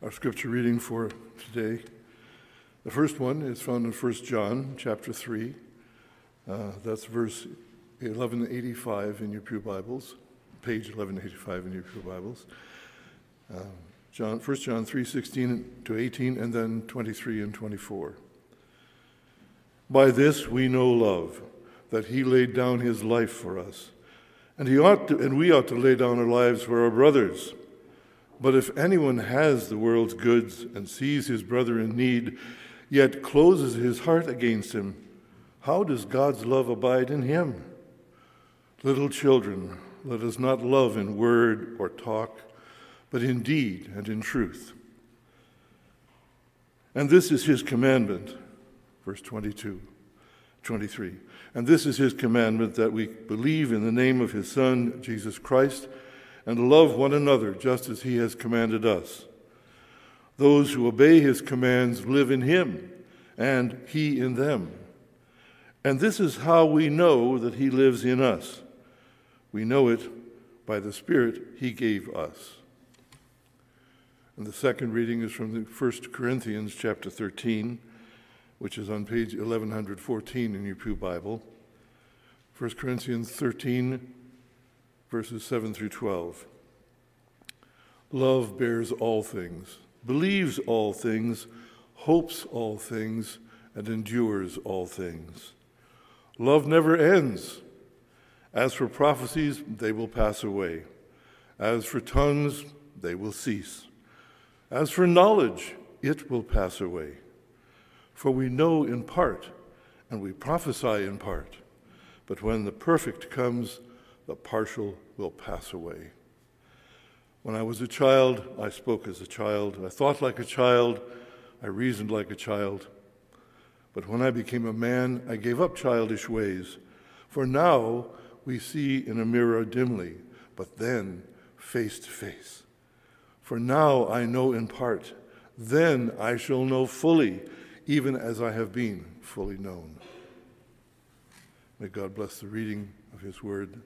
Our scripture reading for today. The first one is found in 1 John chapter 3. Uh, that's verse 1185 in your Pew Bibles, page 1185 in your Pew Bibles. Uh, John, 1 John 3 16 to 18, and then 23 and 24. By this we know love, that he laid down his life for us. And, he ought to, and we ought to lay down our lives for our brothers. But if anyone has the world's goods and sees his brother in need, yet closes his heart against him, how does God's love abide in him? Little children, let us not love in word or talk, but in deed and in truth. And this is his commandment, verse 22, 23. And this is his commandment that we believe in the name of his Son, Jesus Christ and love one another just as he has commanded us. Those who obey his commands live in him, and he in them. And this is how we know that he lives in us. We know it by the Spirit he gave us. And the second reading is from the 1 Corinthians chapter 13, which is on page 1114 in your Pew Bible. 1 Corinthians 13, verses 7 through 12. Love bears all things, believes all things, hopes all things, and endures all things. Love never ends. As for prophecies, they will pass away. As for tongues, they will cease. As for knowledge, it will pass away. For we know in part, and we prophesy in part. But when the perfect comes, the partial will pass away. When I was a child, I spoke as a child. I thought like a child. I reasoned like a child. But when I became a man, I gave up childish ways. For now we see in a mirror dimly, but then face to face. For now I know in part, then I shall know fully, even as I have been fully known. May God bless the reading of His word.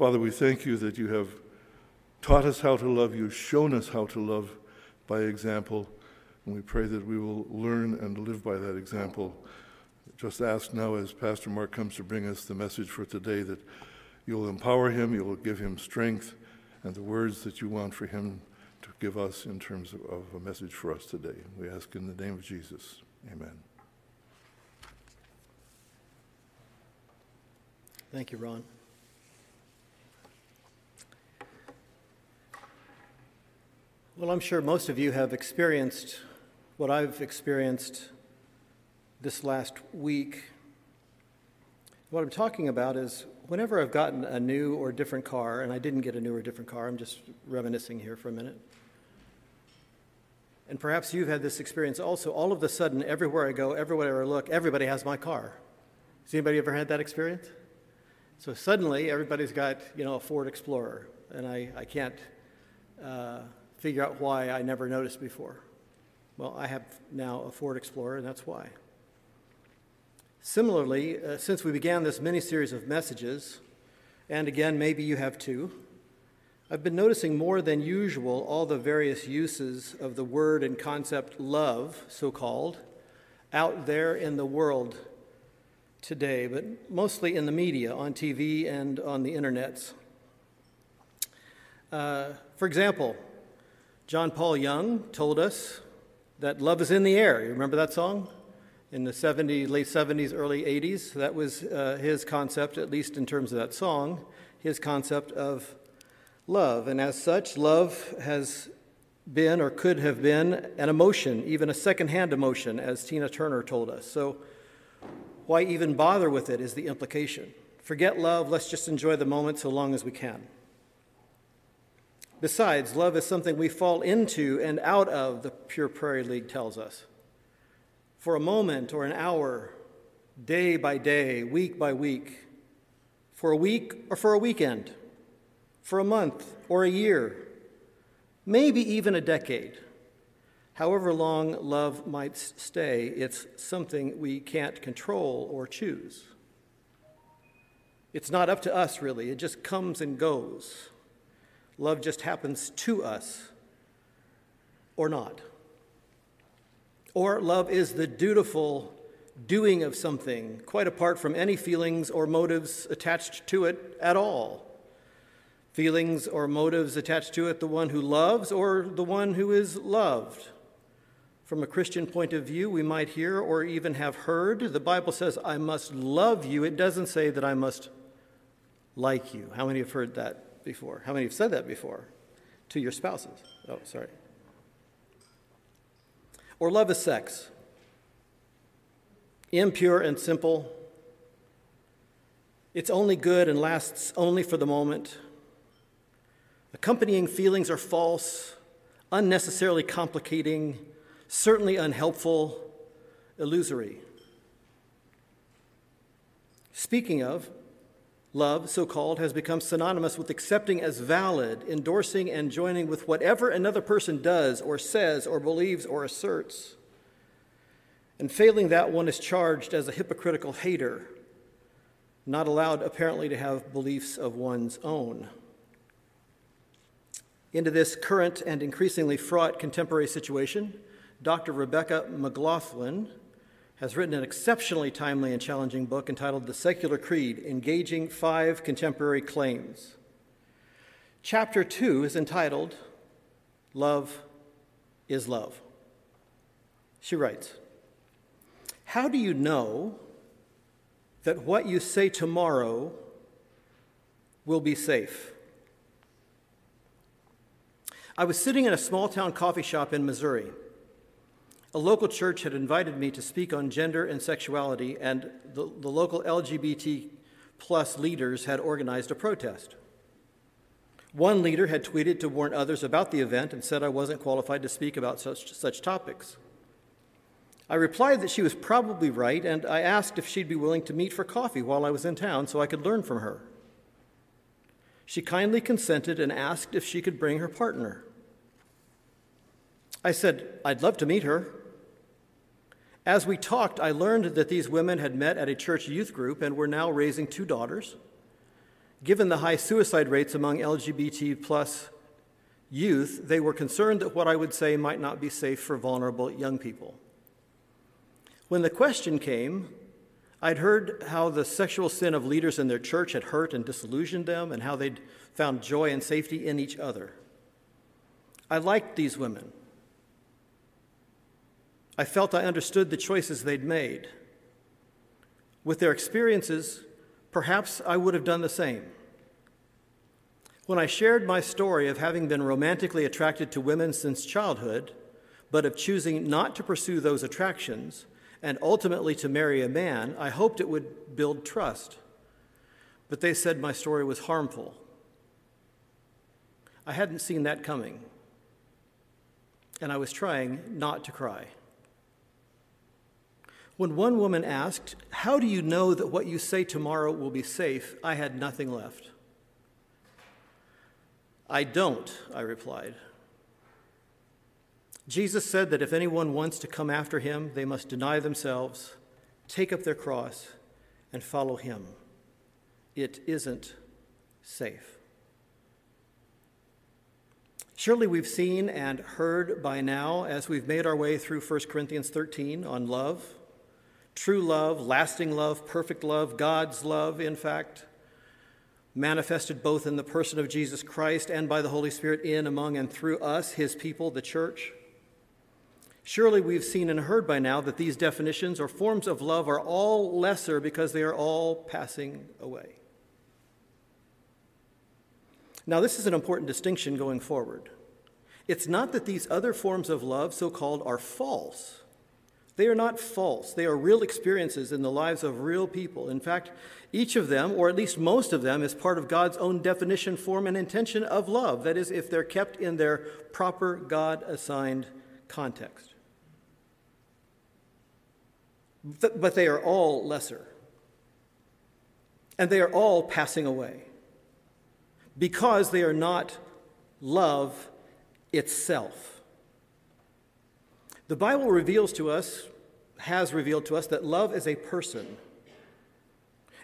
Father, we thank you that you have taught us how to love you've shown us how to love by example, and we pray that we will learn and live by that example. Just ask now, as Pastor Mark comes to bring us the message for today, that you'll empower him, you'll give him strength, and the words that you want for him to give us in terms of, of a message for us today. We ask in the name of Jesus. Amen. Thank you, Ron. Well, I'm sure most of you have experienced what I've experienced this last week. What I'm talking about is whenever I've gotten a new or different car, and I didn't get a new or different car, I'm just reminiscing here for a minute. And perhaps you've had this experience also. All of a sudden, everywhere I go, everywhere I look, everybody has my car. Has anybody ever had that experience? So suddenly, everybody's got, you know, a Ford Explorer, and I, I can't uh, figure out why I never noticed before. Well, I have now a Ford Explorer, and that's why. Similarly, uh, since we began this mini series of messages, and again, maybe you have too, I've been noticing more than usual all the various uses of the word and concept love, so called, out there in the world today, but mostly in the media, on TV and on the internets. Uh, for example, John Paul Young told us that love is in the air. You remember that song? In the 70s, late 70s, early 80s. That was uh, his concept, at least in terms of that song, his concept of love. And as such, love has been or could have been an emotion, even a secondhand emotion, as Tina Turner told us. So, why even bother with it is the implication. Forget love, let's just enjoy the moment so long as we can. Besides, love is something we fall into and out of, the Pure Prairie League tells us. For a moment or an hour, day by day, week by week, for a week or for a weekend, for a month or a year, maybe even a decade. However long love might stay, it's something we can't control or choose. It's not up to us, really. It just comes and goes. Love just happens to us. or not. Or love is the dutiful doing of something, quite apart from any feelings or motives attached to it at all. Feelings or motives attached to it, the one who loves or the one who is loved. From a Christian point of view, we might hear or even have heard the Bible says, I must love you. It doesn't say that I must like you. How many have heard that before? How many have said that before to your spouses? Oh, sorry. Or love is sex impure and simple. It's only good and lasts only for the moment. Accompanying feelings are false, unnecessarily complicating, certainly unhelpful, illusory. Speaking of, love, so called, has become synonymous with accepting as valid, endorsing, and joining with whatever another person does or says or believes or asserts. And failing that, one is charged as a hypocritical hater, not allowed apparently to have beliefs of one's own. Into this current and increasingly fraught contemporary situation, Dr. Rebecca McLaughlin has written an exceptionally timely and challenging book entitled The Secular Creed Engaging Five Contemporary Claims. Chapter 2 is entitled Love is Love. She writes, how do you know that what you say tomorrow will be safe? I was sitting in a small town coffee shop in Missouri. A local church had invited me to speak on gender and sexuality, and the, the local LGBT plus leaders had organized a protest. One leader had tweeted to warn others about the event and said I wasn't qualified to speak about such, such topics. I replied that she was probably right, and I asked if she'd be willing to meet for coffee while I was in town so I could learn from her. She kindly consented and asked if she could bring her partner. I said, I'd love to meet her. As we talked, I learned that these women had met at a church youth group and were now raising two daughters. Given the high suicide rates among LGBT plus youth, they were concerned that what I would say might not be safe for vulnerable young people. When the question came, I'd heard how the sexual sin of leaders in their church had hurt and disillusioned them, and how they'd found joy and safety in each other. I liked these women. I felt I understood the choices they'd made. With their experiences, perhaps I would have done the same. When I shared my story of having been romantically attracted to women since childhood, but of choosing not to pursue those attractions, and ultimately to marry a man, I hoped it would build trust. But they said my story was harmful. I hadn't seen that coming, and I was trying not to cry. When one woman asked, How do you know that what you say tomorrow will be safe? I had nothing left. I don't, I replied. Jesus said that if anyone wants to come after him, they must deny themselves, take up their cross, and follow him. It isn't safe. Surely we've seen and heard by now as we've made our way through 1 Corinthians 13 on love true love, lasting love, perfect love, God's love, in fact, manifested both in the person of Jesus Christ and by the Holy Spirit in, among, and through us, his people, the church. Surely we've seen and heard by now that these definitions or forms of love are all lesser because they are all passing away. Now, this is an important distinction going forward. It's not that these other forms of love, so called, are false. They are not false. They are real experiences in the lives of real people. In fact, each of them, or at least most of them, is part of God's own definition, form, and intention of love. That is, if they're kept in their proper God assigned context but they are all lesser. And they are all passing away because they are not love itself. The Bible reveals to us, has revealed to us, that love is a person,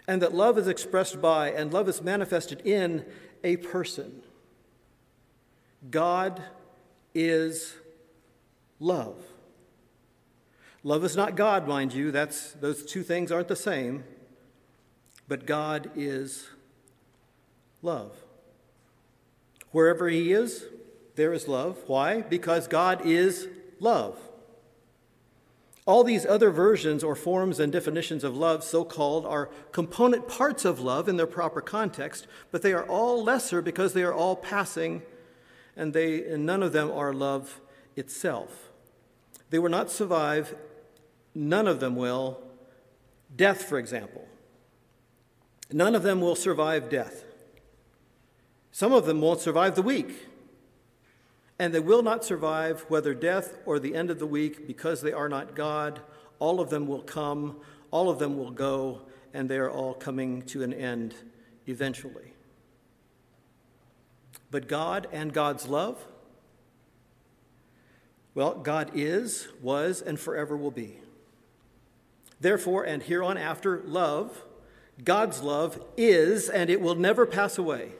and that love is expressed by and love is manifested in a person. God is love. Love is not God, mind you. That's, those two things aren't the same. But God is love. Wherever He is, there is love. Why? Because God is love. All these other versions or forms and definitions of love, so called, are component parts of love in their proper context, but they are all lesser because they are all passing and, they, and none of them are love itself. They will not survive, none of them will, death, for example. None of them will survive death. Some of them won't survive the week. And they will not survive whether death or the end of the week because they are not God. All of them will come, all of them will go, and they are all coming to an end eventually. But God and God's love, well, God is, was, and forever will be. Therefore, and here on after, love, God's love is, and it will never pass away.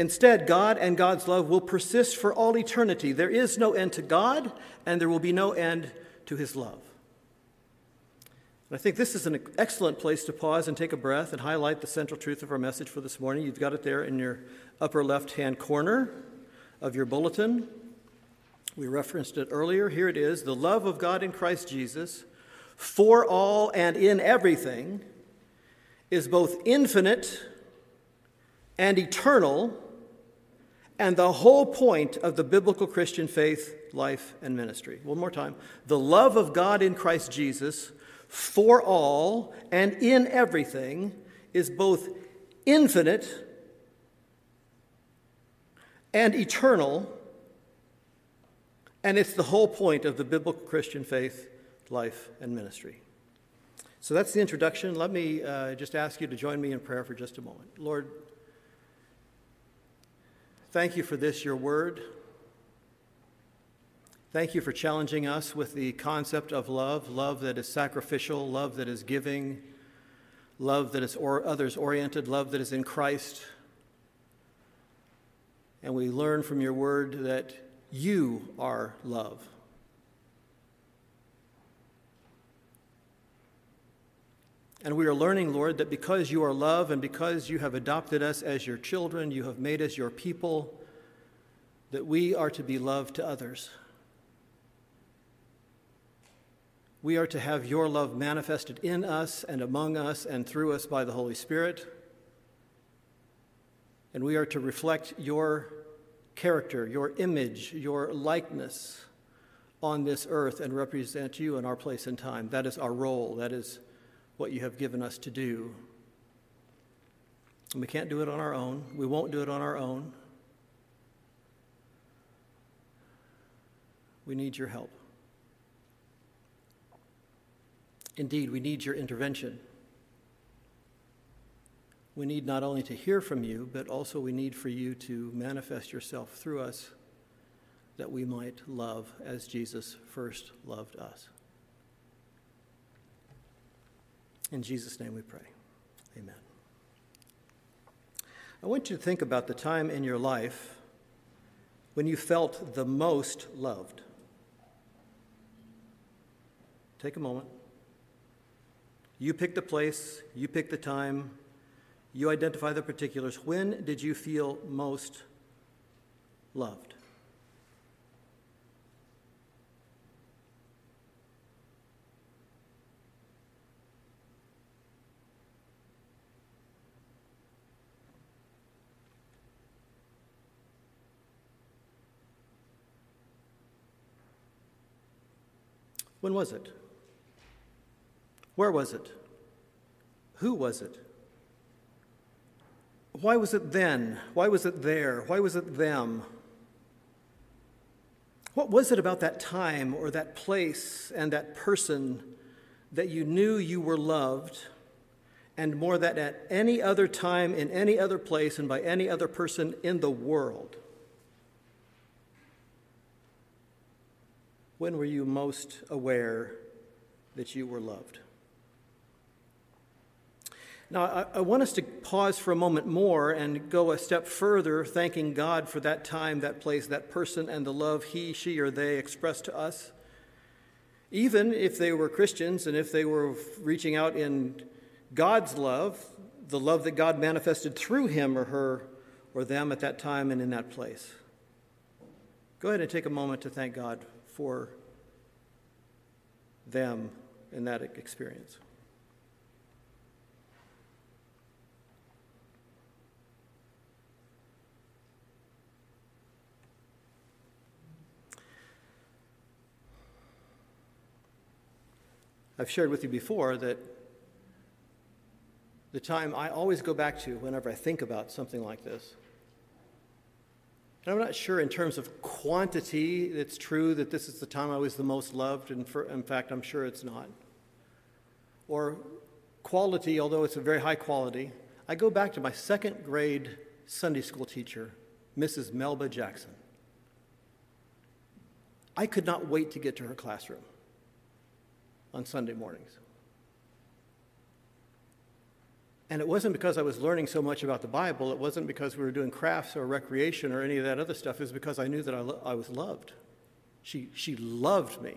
Instead, God and God's love will persist for all eternity. There is no end to God, and there will be no end to his love. And I think this is an excellent place to pause and take a breath and highlight the central truth of our message for this morning. You've got it there in your upper left hand corner of your bulletin. We referenced it earlier. Here it is the love of God in Christ Jesus for all and in everything is both infinite and eternal, and the whole point of the biblical Christian faith, life, and ministry. One more time. The love of God in Christ Jesus for all and in everything is both infinite and eternal, and it's the whole point of the biblical Christian faith, life, and ministry. So that's the introduction. Let me uh, just ask you to join me in prayer for just a moment. Lord, Thank you for this, your word. Thank you for challenging us with the concept of love love that is sacrificial, love that is giving, love that is or others oriented, love that is in Christ. And we learn from your word that you are love. And we are learning, Lord, that because you are love and because you have adopted us as your children, you have made us your people, that we are to be love to others. We are to have your love manifested in us and among us and through us by the Holy Spirit. And we are to reflect your character, your image, your likeness on this earth and represent you in our place and time. That is our role. That is what you have given us to do. And we can't do it on our own. We won't do it on our own. We need your help. Indeed, we need your intervention. We need not only to hear from you, but also we need for you to manifest yourself through us that we might love as Jesus first loved us. In Jesus' name we pray. Amen. I want you to think about the time in your life when you felt the most loved. Take a moment. You pick the place, you pick the time, you identify the particulars. When did you feel most loved? When was it? Where was it? Who was it? Why was it then? Why was it there? Why was it them? What was it about that time or that place and that person that you knew you were loved, and more than at any other time, in any other place, and by any other person in the world? When were you most aware that you were loved? Now, I, I, want us to pause for a moment more and go a step further, thanking God for that time, that place, that person, and the love he, she, or they expressed to us. Even if they were Christians and if they were reaching out in God's love, the love that God manifested through him or her or them at that time and in that place. Go ahead and take a moment to thank God for them in that experience. I've shared with you before that the time I always go back to whenever I think about something like this. And I'm not sure in terms of quantity it's true that this is the time I was the most loved, and for, in fact, I'm sure it's not. Or quality, although it's a very high quality, I go back to my second grade Sunday school teacher, Mrs. Melba Jackson. I could not wait to get to her classroom on Sunday mornings. And it wasn't because I was learning so much about the Bible. It wasn't because we were doing crafts or recreation or any of that other stuff. It was because I knew that I, lo- I was loved. She, she loved me.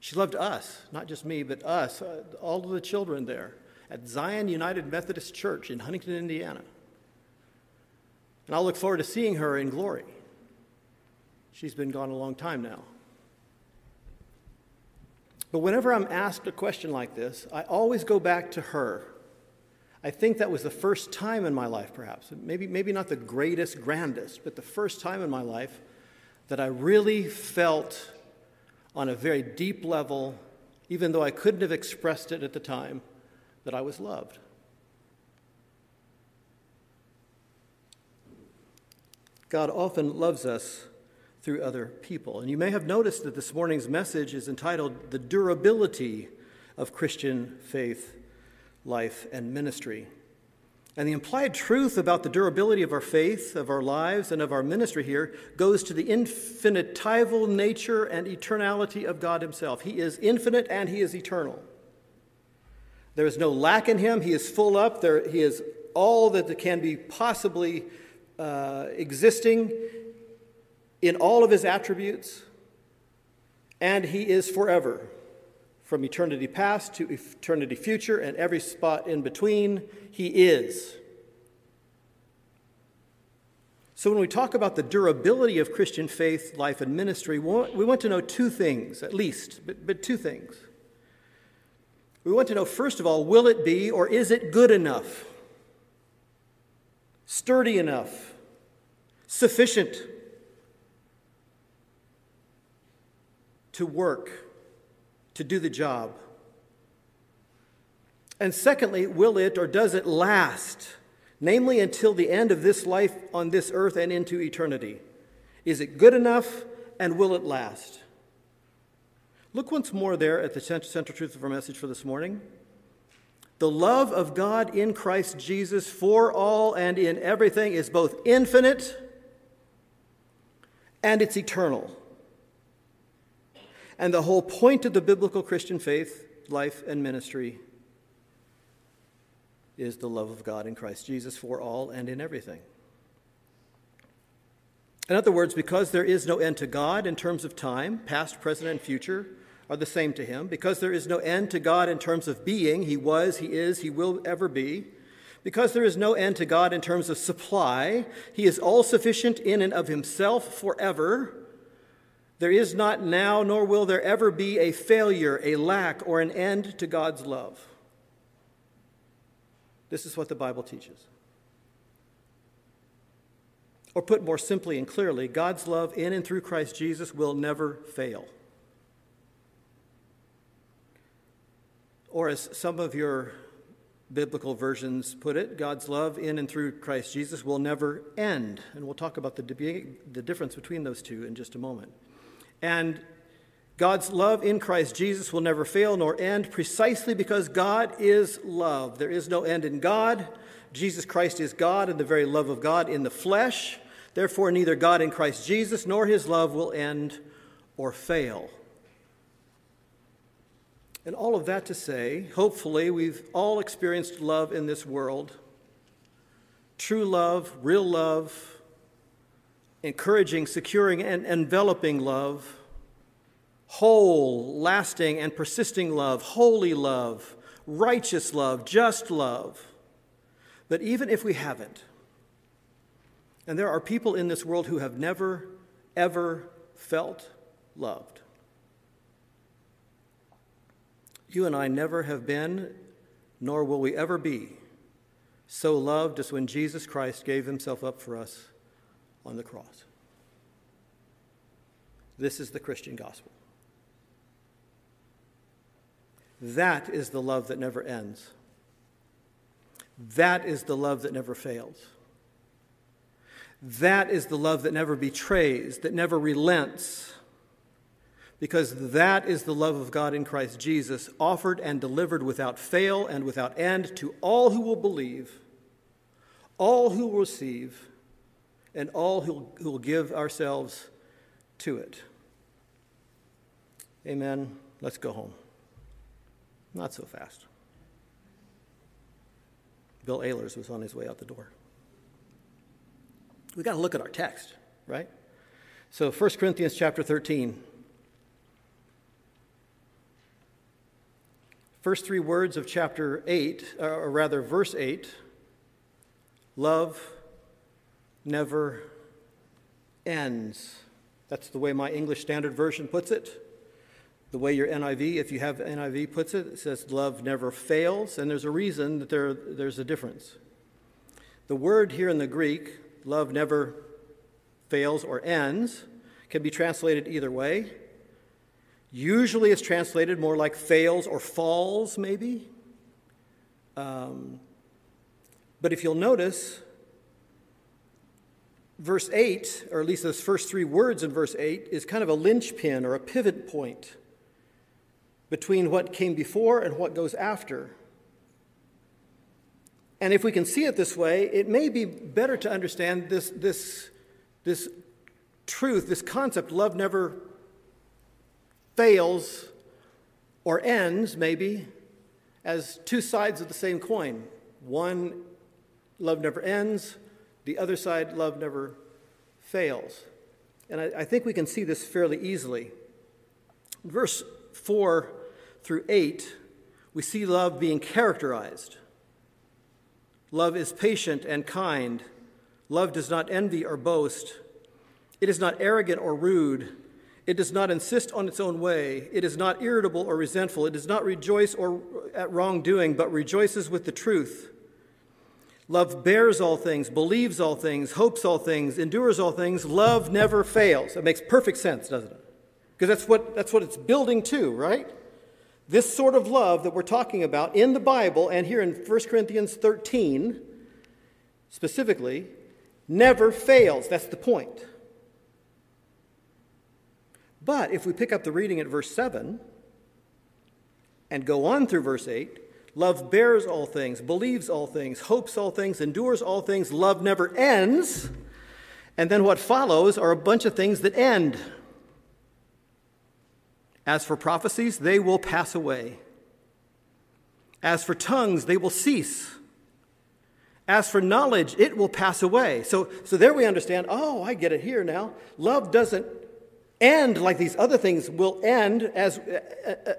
She loved us, not just me, but us, uh, all of the children there at Zion United Methodist Church in Huntington, Indiana. And I'll look forward to seeing her in glory. She's been gone a long time now. But whenever I'm asked a question like this, I always go back to her. I think that was the first time in my life, perhaps, maybe, maybe not the greatest, grandest, but the first time in my life that I really felt on a very deep level, even though I couldn't have expressed it at the time, that I was loved. God often loves us through other people. And you may have noticed that this morning's message is entitled The Durability of Christian Faith, Life, and Ministry. And the implied truth about the durability of our faith, of our lives, and of our ministry here goes to the infinitival nature and eternality of God Himself. He is infinite and He is eternal. There is no lack in Him. He is full up. There, he is all that can be possibly uh, existing in all of his attributes, and he is forever. From eternity past to eternity future and every spot in between, he is. So, when we talk about the durability of Christian faith, life, and ministry, we want to know two things, at least, but, but two things. We want to know, first of all, will it be or is it good enough? Sturdy enough? Sufficient? to work, to do the job? And secondly, will it or does it last, namely until the end of this life on this earth and into eternity? Is it good enough and will it last? Look once more there at the central truth of our message for this morning. The love of God in Christ Jesus for all and in everything is both infinite and it's eternal. And the whole point of the biblical Christian faith, life, and ministry is the love of God in Christ Jesus for all and in everything. In other words, because there is no end to God in terms of time, past, present, and future are the same to him. Because there is no end to God in terms of being, he was, he is, he will ever be. Because there is no end to God in terms of supply, he is all sufficient in and of himself forever. There is not now, nor will there ever be, a failure, a lack, or an end to God's love. This is what the Bible teaches. Or put more simply and clearly, God's love in and through Christ Jesus will never fail. Or, as some of your biblical versions put it, God's love in and through Christ Jesus will never end. And we'll talk about the, the difference between those two in just a moment. And God's love in Christ Jesus will never fail nor end precisely because God is love. There is no end in God. Jesus Christ is God and the very love of God in the flesh. Therefore, neither God in Christ Jesus nor his love will end or fail. And all of that to say, hopefully, we've all experienced love in this world true love, real love, encouraging, securing, and enveloping love, whole, lasting, and persisting love, holy love, righteous love, just love. But even if we haven't, and there are people in this world who have never, ever felt loved. You and I never have been, nor will we ever be, so loved as when Jesus Christ gave himself up for us on the cross. This is the Christian gospel. That is the love that never ends. That is the love that never fails. That is the love that never betrays, that never relents, because that is the love of God in Christ Jesus, offered and delivered without fail and without end to all who will believe, all who will receive, and all who will give ourselves to it. Amen. Let's go home. Not so fast. Bill Ehlers was on his way out the door. We've got to look at our text, right? So 1 Corinthians chapter 13. First three words of chapter 8, or rather, verse 8 love never ends. That's the way my English Standard Version puts it. The way your NIV, if you have NIV, puts it, it says love never fails, and there's a reason that there, there's a difference. The word here in the Greek, love never fails or ends, can be translated either way. Usually it's translated more like fails or falls, maybe. Um, but if you'll notice, verse 8, or at least those first three words in verse 8, is kind of a linchpin or a pivot point between what came before and what goes after. And if we can see it this way, it may be better to understand this, this, this truth, this concept love never fails or ends, maybe, as two sides of the same coin. One, love never ends, the other side, love never fails. And I, I think we can see this fairly easily. Verse 4 through 8, we see love being characterized. Love is patient and kind. Love does not envy or boast. It is not arrogant or rude. It does not insist on its own way. It is not irritable or resentful. It does not rejoice or at wrongdoing, but rejoices with the truth. Love bears all things, believes all things, hopes all things, endures all things. Love never fails. That makes perfect sense, doesn't it? Because that's what, that's what it's building to, right? This sort of love that we're talking about in the Bible and here in 1 Corinthians 13 specifically never fails. That's the point. But if we pick up the reading at verse 7 and go on through verse 8, love bears all things, believes all things, hopes all things, endures all things, love never ends. And then what follows are a bunch of things that end. As for prophecies, they will pass away. As for tongues, they will cease. As for knowledge, it will pass away. So, so there we understand oh, I get it here now. Love doesn't end like these other things will end as,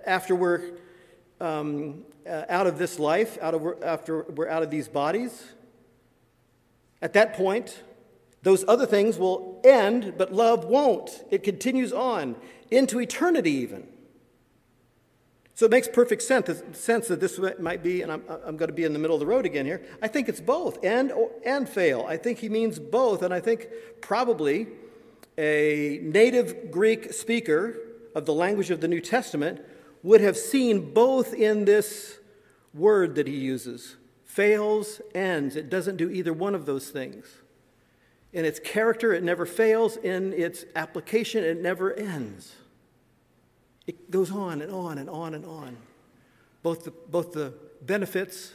after we're um, uh, out of this life, out of, after we're out of these bodies. At that point, those other things will end, but love won't. It continues on into eternity, even. So it makes perfect sense, sense that this might be, and I'm, I'm going to be in the middle of the road again here. I think it's both, and, and fail. I think he means both, and I think probably a native Greek speaker of the language of the New Testament would have seen both in this word that he uses fails, ends. It doesn't do either one of those things. In its character, it never fails. In its application, it never ends. It goes on and on and on and on. Both the, both the benefits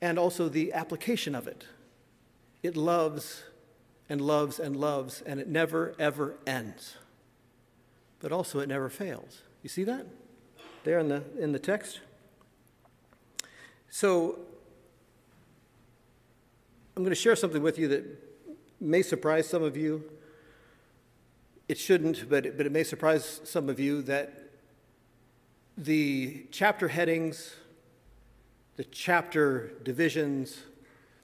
and also the application of it. It loves and loves and loves, and it never, ever ends. But also, it never fails. You see that? There in the, in the text. So I'm going to share something with you that may surprise some of you. It shouldn't, but it, but it may surprise some of you that the chapter headings, the chapter divisions,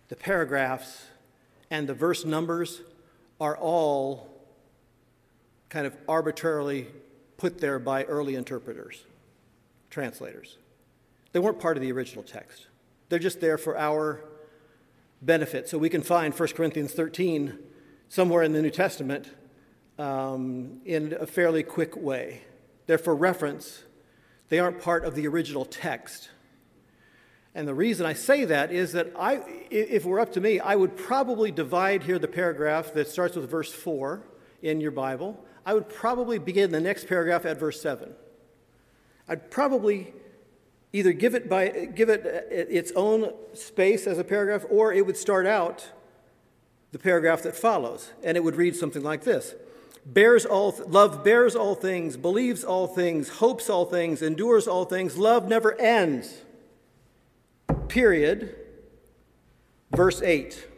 the paragraphs, and the verse numbers are all kind of arbitrarily put there by early interpreters, translators. They weren't part of the original text. They're just there for our benefit. So we can find 1 Corinthians 13 somewhere in the New Testament um, in a fairly quick way. They're for reference, they aren't part of the original text. And the reason I say that is that I, if it were up to me, I would probably divide here the paragraph that starts with verse 4 in your Bible. I would probably begin the next paragraph at verse 7. I'd probably either give it, by, give it uh, its own space as a paragraph, or it would start out the paragraph that follows, and it would read something like this bears all love bears all things believes all things hopes all things endures all things love never ends period, verse 8.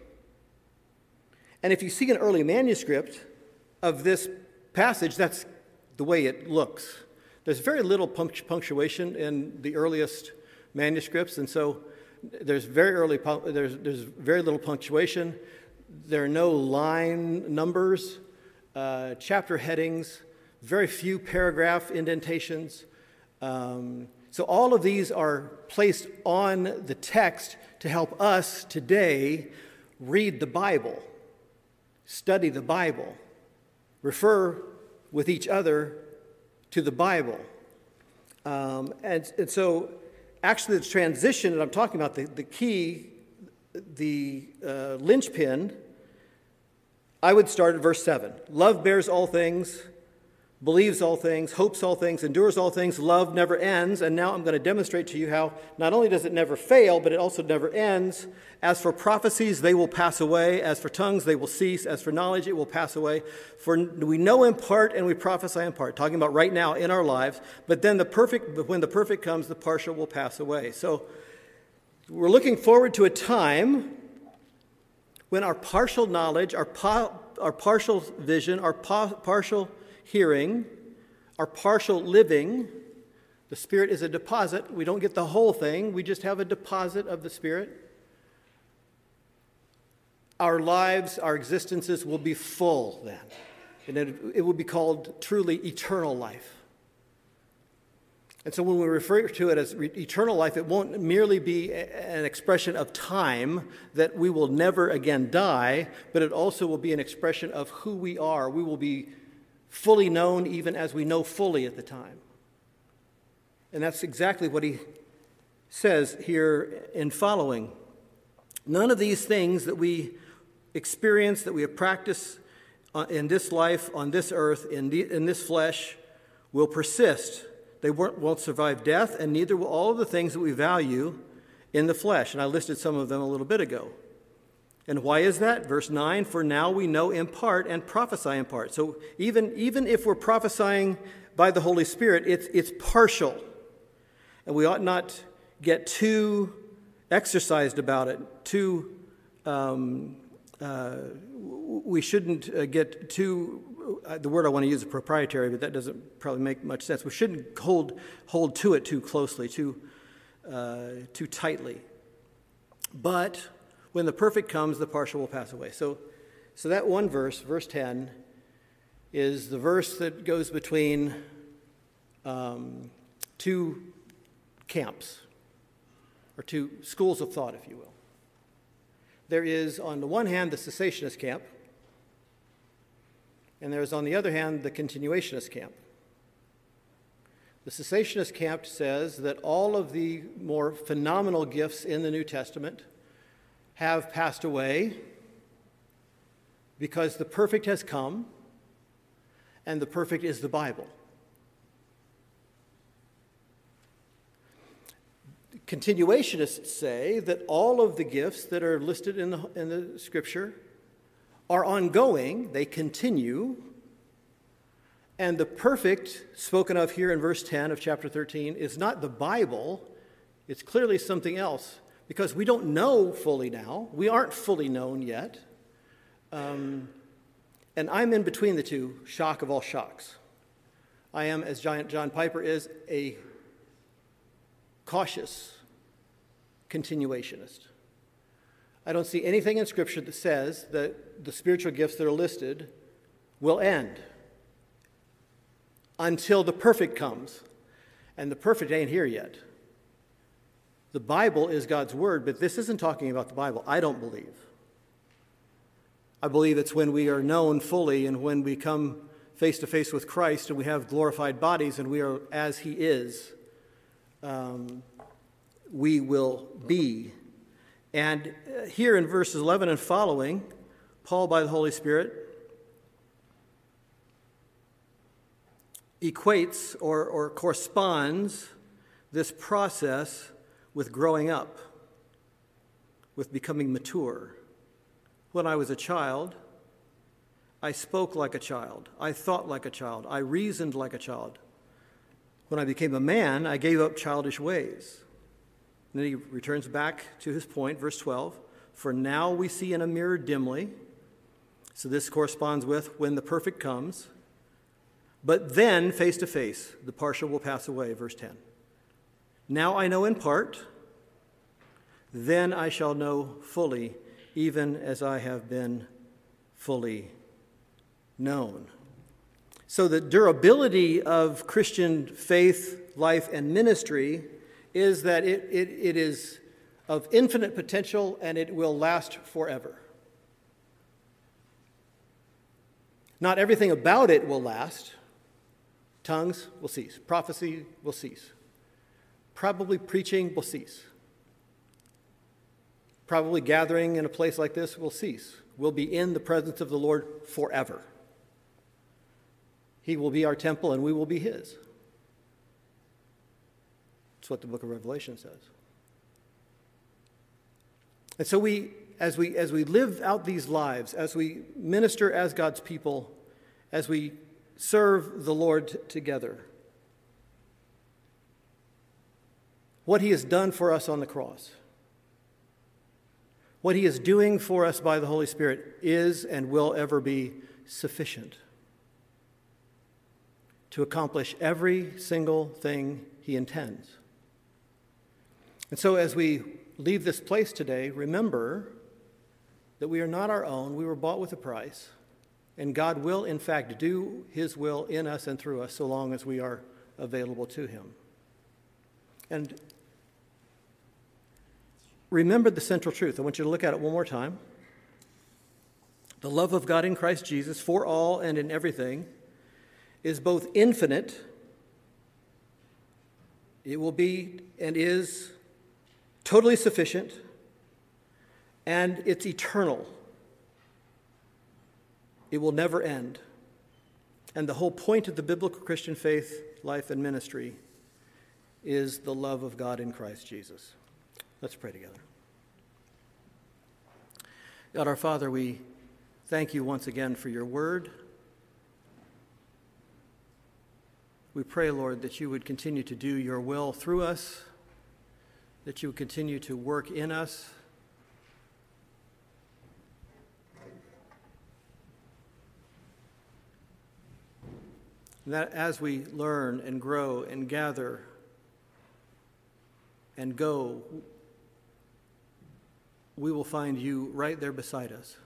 And if you see an early manuscript of this passage, that's the way it looks. There's very little punctuation in the earliest manuscripts, and so there's very early there's, there's very little punctuation. There are no line numbers, uh, chapter headings, very few paragraph indentations. Um, so, all of these are placed on the text to help us today read the Bible, study the Bible, refer with each other to the Bible. Um, and, and so, actually, the transition that I'm talking about, the, the key, the uh, linchpin, I would start at verse 7. Love bears all things believes all things, hopes all things, endures all things, love never ends. And now I'm going to demonstrate to you how not only does it never fail, but it also never ends. As for prophecies, they will pass away. As for tongues, they will cease. As for knowledge, it will pass away. For we know in part and we prophesy in part, talking about right now in our lives. But then the perfect, when the perfect comes, the partial will pass away. So we're looking forward to a time when our partial knowledge, our, our partial vision, our partial hearing, our partial living. The Spirit is a deposit. We don't get the whole thing, we just have a deposit of the Spirit. Our lives, our existences will be full then. And it, it will be called truly eternal life. And so when we refer to it as re- eternal life, it won't merely be a, an expression of time that we will never again die, but it also will be an expression of who we are. We will be fully known even as we know fully at the time. And that's exactly what he says here in following. None of these things that we experience, that we have practiced uh, in this life, on this earth, in, the, in this flesh, will persist. They won't, won't survive death, and neither will all of the things that we value in the flesh. And I listed some of them a little bit ago. And why is that? Verse 9 For now we know in part and prophesy in part. So even, even if we're prophesying by the Holy Spirit, it's, it's partial. And we ought not get too exercised about it, too. Um, uh, we shouldn't uh, get too, uh, the word I want to use is proprietary, but that doesn't probably make much sense. We shouldn't hold, hold to it too closely, too, uh, too tightly. But when the perfect comes, the partial will pass away. So, so that one verse, verse 10, is the verse that goes between um, two camps, or two schools of thought, if you will. There is, on the one hand, the cessationist camp, and there is, on the other hand, the continuationist camp. The cessationist camp says that all of the more phenomenal gifts in the New Testament have passed away because the perfect has come, and the perfect is the Bible. Continuationists say that all of the gifts that are listed in the, in the scripture are ongoing, they continue, And the perfect, spoken of here in verse 10 of chapter 13, is not the Bible, it's clearly something else because we don't know fully now. We aren't fully known yet. Um, and I'm in between the two, shock of all shocks. I am, as John Piper is, a cautious continuationist. I don't see anything in Scripture that says that the spiritual gifts that are listed will end until the perfect comes. And the perfect ain't here yet. The Bible is God's Word, but this isn't talking about the Bible, I don't believe. I believe it's when we are known fully and when we come face to face with Christ and we have glorified bodies and we are as He is, um, we will be. And uh, here in verses 11 and following, Paul, by the Holy Spirit, equates or, or corresponds this process with growing up, with becoming mature. When I was a child, I spoke like a child. I thought like a child. I reasoned like a child. When I became a man, I gave up childish ways. And then he returns back to his point, verse 12. For now we see in a mirror dimly. So this corresponds with when the perfect comes. But then, face to face, the partial will pass away, verse 10. Now I know in part, then I shall know fully, even as I have been fully known. So, the durability of Christian faith, life, and ministry is that it, it, it is of infinite potential and it will last forever. Not everything about it will last. Tongues will cease, prophecy will cease, Probably preaching will cease. Probably gathering in a place like this will cease. We'll be in the presence of the Lord forever. He will be our temple and we will be His. That's what the book of Revelation says. And so we, as we, as we live out these lives, as we minister as God's people, as we serve the Lord t- together, what he has done for us on the cross. What he is doing for us by the Holy Spirit is and will ever be sufficient to accomplish every single thing he intends. And so, as we leave this place today, remember that we are not our own. We were bought with a price. And God will, in fact, do his will in us and through us so long as we are available to him. And remember the central truth. I want you to look at it one more time. The love of God in Christ Jesus for all and in everything is both infinite, it will be and is totally sufficient, and it's eternal. It will never end. And the whole point of the biblical Christian faith, life, and ministry is the love of God in Christ Jesus. Let's pray together. God our Father, we thank you once again for your word. We pray, Lord, that you would continue to do your will through us, that you would continue to work in us. That as we learn and grow and gather and go, we will find you right there beside us,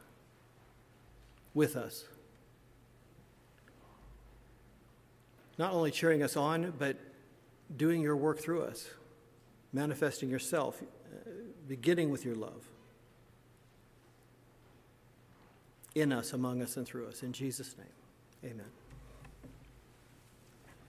with us. Not only cheering us on, but doing your work through us, manifesting yourself, uh, beginning with your love in us, among us, and through us. In Jesus' name, amen.